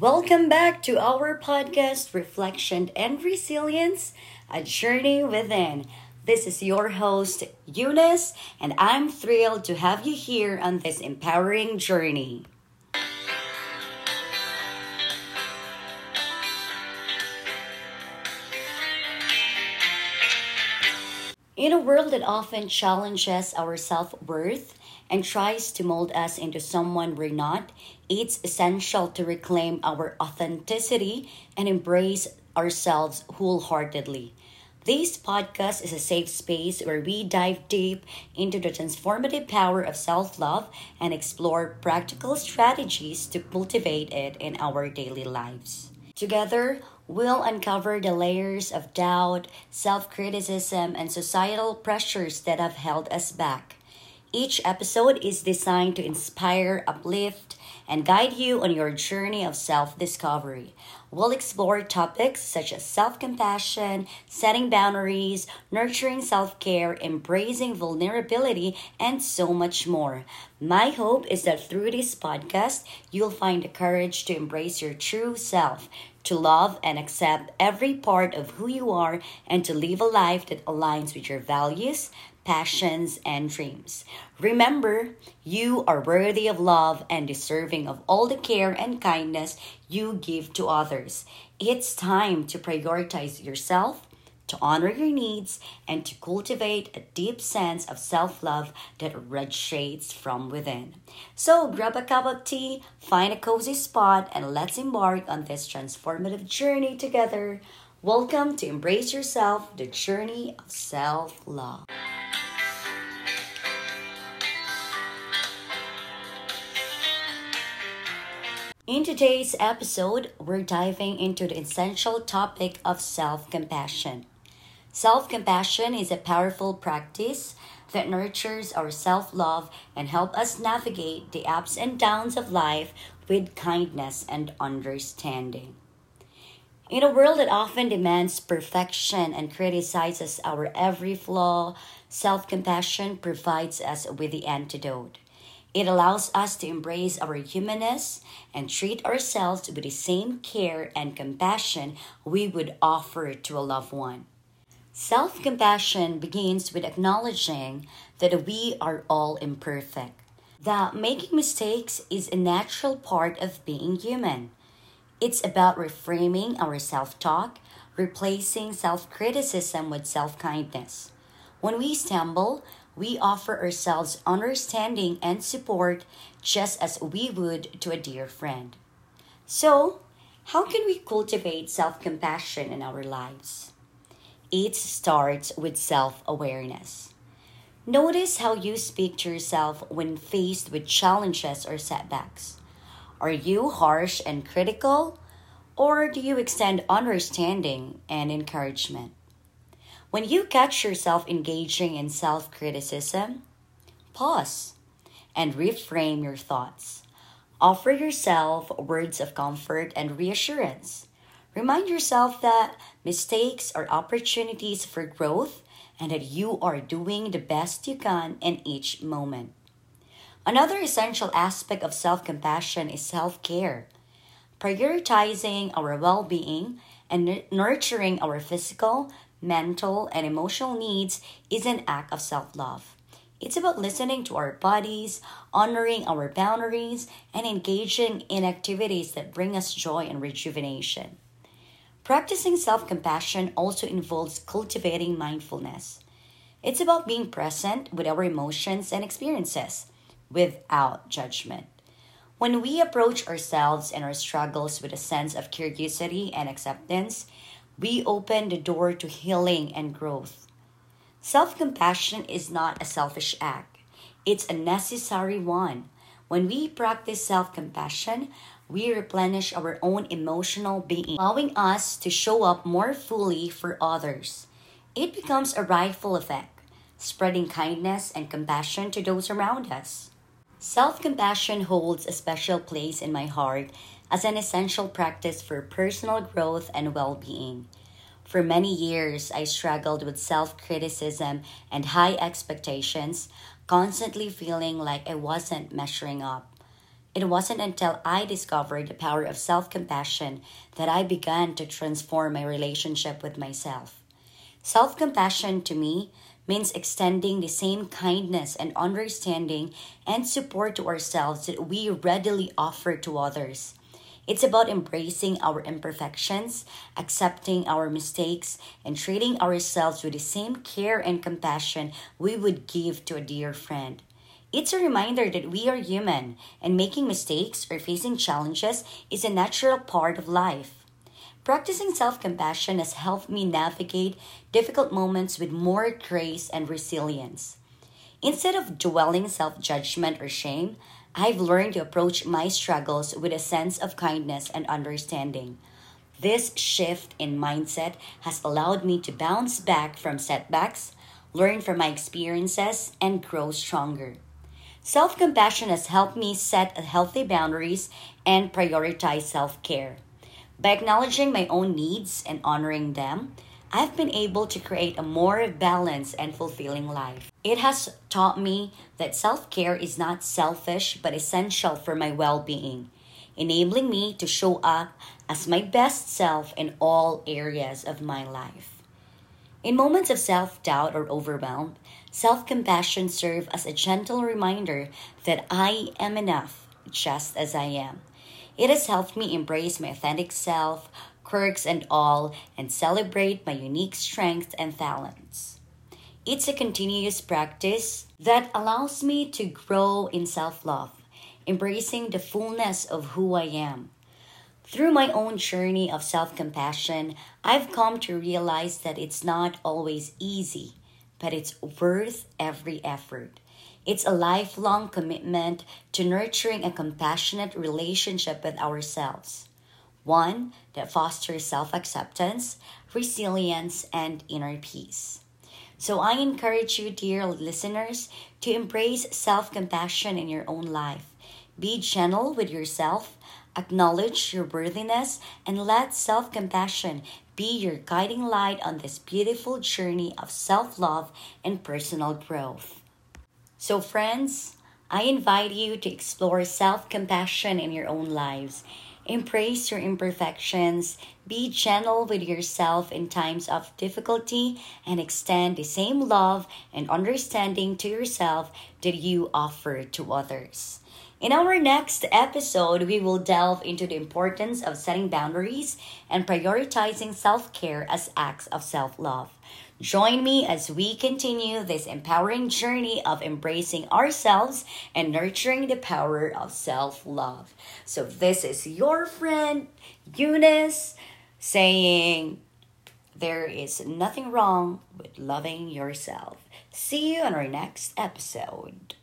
Welcome back to our podcast, Reflection and Resilience, a journey within. This is your host, Eunice, and I'm thrilled to have you here on this empowering journey. In a world that often challenges our self worth and tries to mold us into someone we're not, it's essential to reclaim our authenticity and embrace ourselves wholeheartedly. This podcast is a safe space where we dive deep into the transformative power of self love and explore practical strategies to cultivate it in our daily lives. Together, we'll uncover the layers of doubt, self criticism, and societal pressures that have held us back. Each episode is designed to inspire, uplift, and guide you on your journey of self discovery. We'll explore topics such as self compassion, setting boundaries, nurturing self care, embracing vulnerability, and so much more. My hope is that through this podcast, you'll find the courage to embrace your true self, to love and accept every part of who you are, and to live a life that aligns with your values, passions, and dreams. Remember, you are worthy of love and deserving of all the care and kindness you give to others. It's time to prioritize yourself to honor your needs, and to cultivate a deep sense of self love that radiates from within. So, grab a cup of tea, find a cozy spot, and let's embark on this transformative journey together. Welcome to Embrace Yourself, the journey of self love. In today's episode, we're diving into the essential topic of self compassion. Self compassion is a powerful practice that nurtures our self love and helps us navigate the ups and downs of life with kindness and understanding. In a world that often demands perfection and criticizes our every flaw, self compassion provides us with the antidote. It allows us to embrace our humanness and treat ourselves with the same care and compassion we would offer to a loved one. Self compassion begins with acknowledging that we are all imperfect, that making mistakes is a natural part of being human. It's about reframing our self talk, replacing self criticism with self kindness. When we stumble, we offer ourselves understanding and support just as we would to a dear friend. So, how can we cultivate self compassion in our lives? It starts with self awareness. Notice how you speak to yourself when faced with challenges or setbacks. Are you harsh and critical, or do you extend understanding and encouragement? When you catch yourself engaging in self criticism, pause and reframe your thoughts. Offer yourself words of comfort and reassurance. Remind yourself that mistakes are opportunities for growth and that you are doing the best you can in each moment. Another essential aspect of self compassion is self care. Prioritizing our well being and nurturing our physical, mental, and emotional needs is an act of self love. It's about listening to our bodies, honoring our boundaries, and engaging in activities that bring us joy and rejuvenation. Practicing self compassion also involves cultivating mindfulness. It's about being present with our emotions and experiences without judgment. When we approach ourselves and our struggles with a sense of curiosity and acceptance, we open the door to healing and growth. Self compassion is not a selfish act, it's a necessary one. When we practice self compassion, we replenish our own emotional being, allowing us to show up more fully for others. It becomes a ripple effect, spreading kindness and compassion to those around us. Self compassion holds a special place in my heart as an essential practice for personal growth and well being. For many years, I struggled with self criticism and high expectations, constantly feeling like I wasn't measuring up. It wasn't until I discovered the power of self compassion that I began to transform my relationship with myself. Self compassion to me means extending the same kindness and understanding and support to ourselves that we readily offer to others. It's about embracing our imperfections, accepting our mistakes, and treating ourselves with the same care and compassion we would give to a dear friend. It's a reminder that we are human and making mistakes or facing challenges is a natural part of life. Practicing self compassion has helped me navigate difficult moments with more grace and resilience. Instead of dwelling self judgment or shame, I've learned to approach my struggles with a sense of kindness and understanding. This shift in mindset has allowed me to bounce back from setbacks, learn from my experiences, and grow stronger. Self compassion has helped me set healthy boundaries and prioritize self care. By acknowledging my own needs and honoring them, I've been able to create a more balanced and fulfilling life. It has taught me that self care is not selfish but essential for my well being, enabling me to show up as my best self in all areas of my life. In moments of self doubt or overwhelm, self compassion serves as a gentle reminder that I am enough just as I am. It has helped me embrace my authentic self, quirks and all, and celebrate my unique strengths and talents. It's a continuous practice that allows me to grow in self love, embracing the fullness of who I am. Through my own journey of self compassion, I've come to realize that it's not always easy, but it's worth every effort. It's a lifelong commitment to nurturing a compassionate relationship with ourselves, one that fosters self acceptance, resilience, and inner peace. So I encourage you, dear listeners, to embrace self compassion in your own life. Be gentle with yourself, acknowledge your worthiness, and let self compassion be your guiding light on this beautiful journey of self love and personal growth. So, friends, I invite you to explore self compassion in your own lives. Embrace your imperfections, be gentle with yourself in times of difficulty, and extend the same love and understanding to yourself that you offer to others. In our next episode, we will delve into the importance of setting boundaries and prioritizing self care as acts of self love. Join me as we continue this empowering journey of embracing ourselves and nurturing the power of self love. So, this is your friend Eunice saying, There is nothing wrong with loving yourself. See you on our next episode.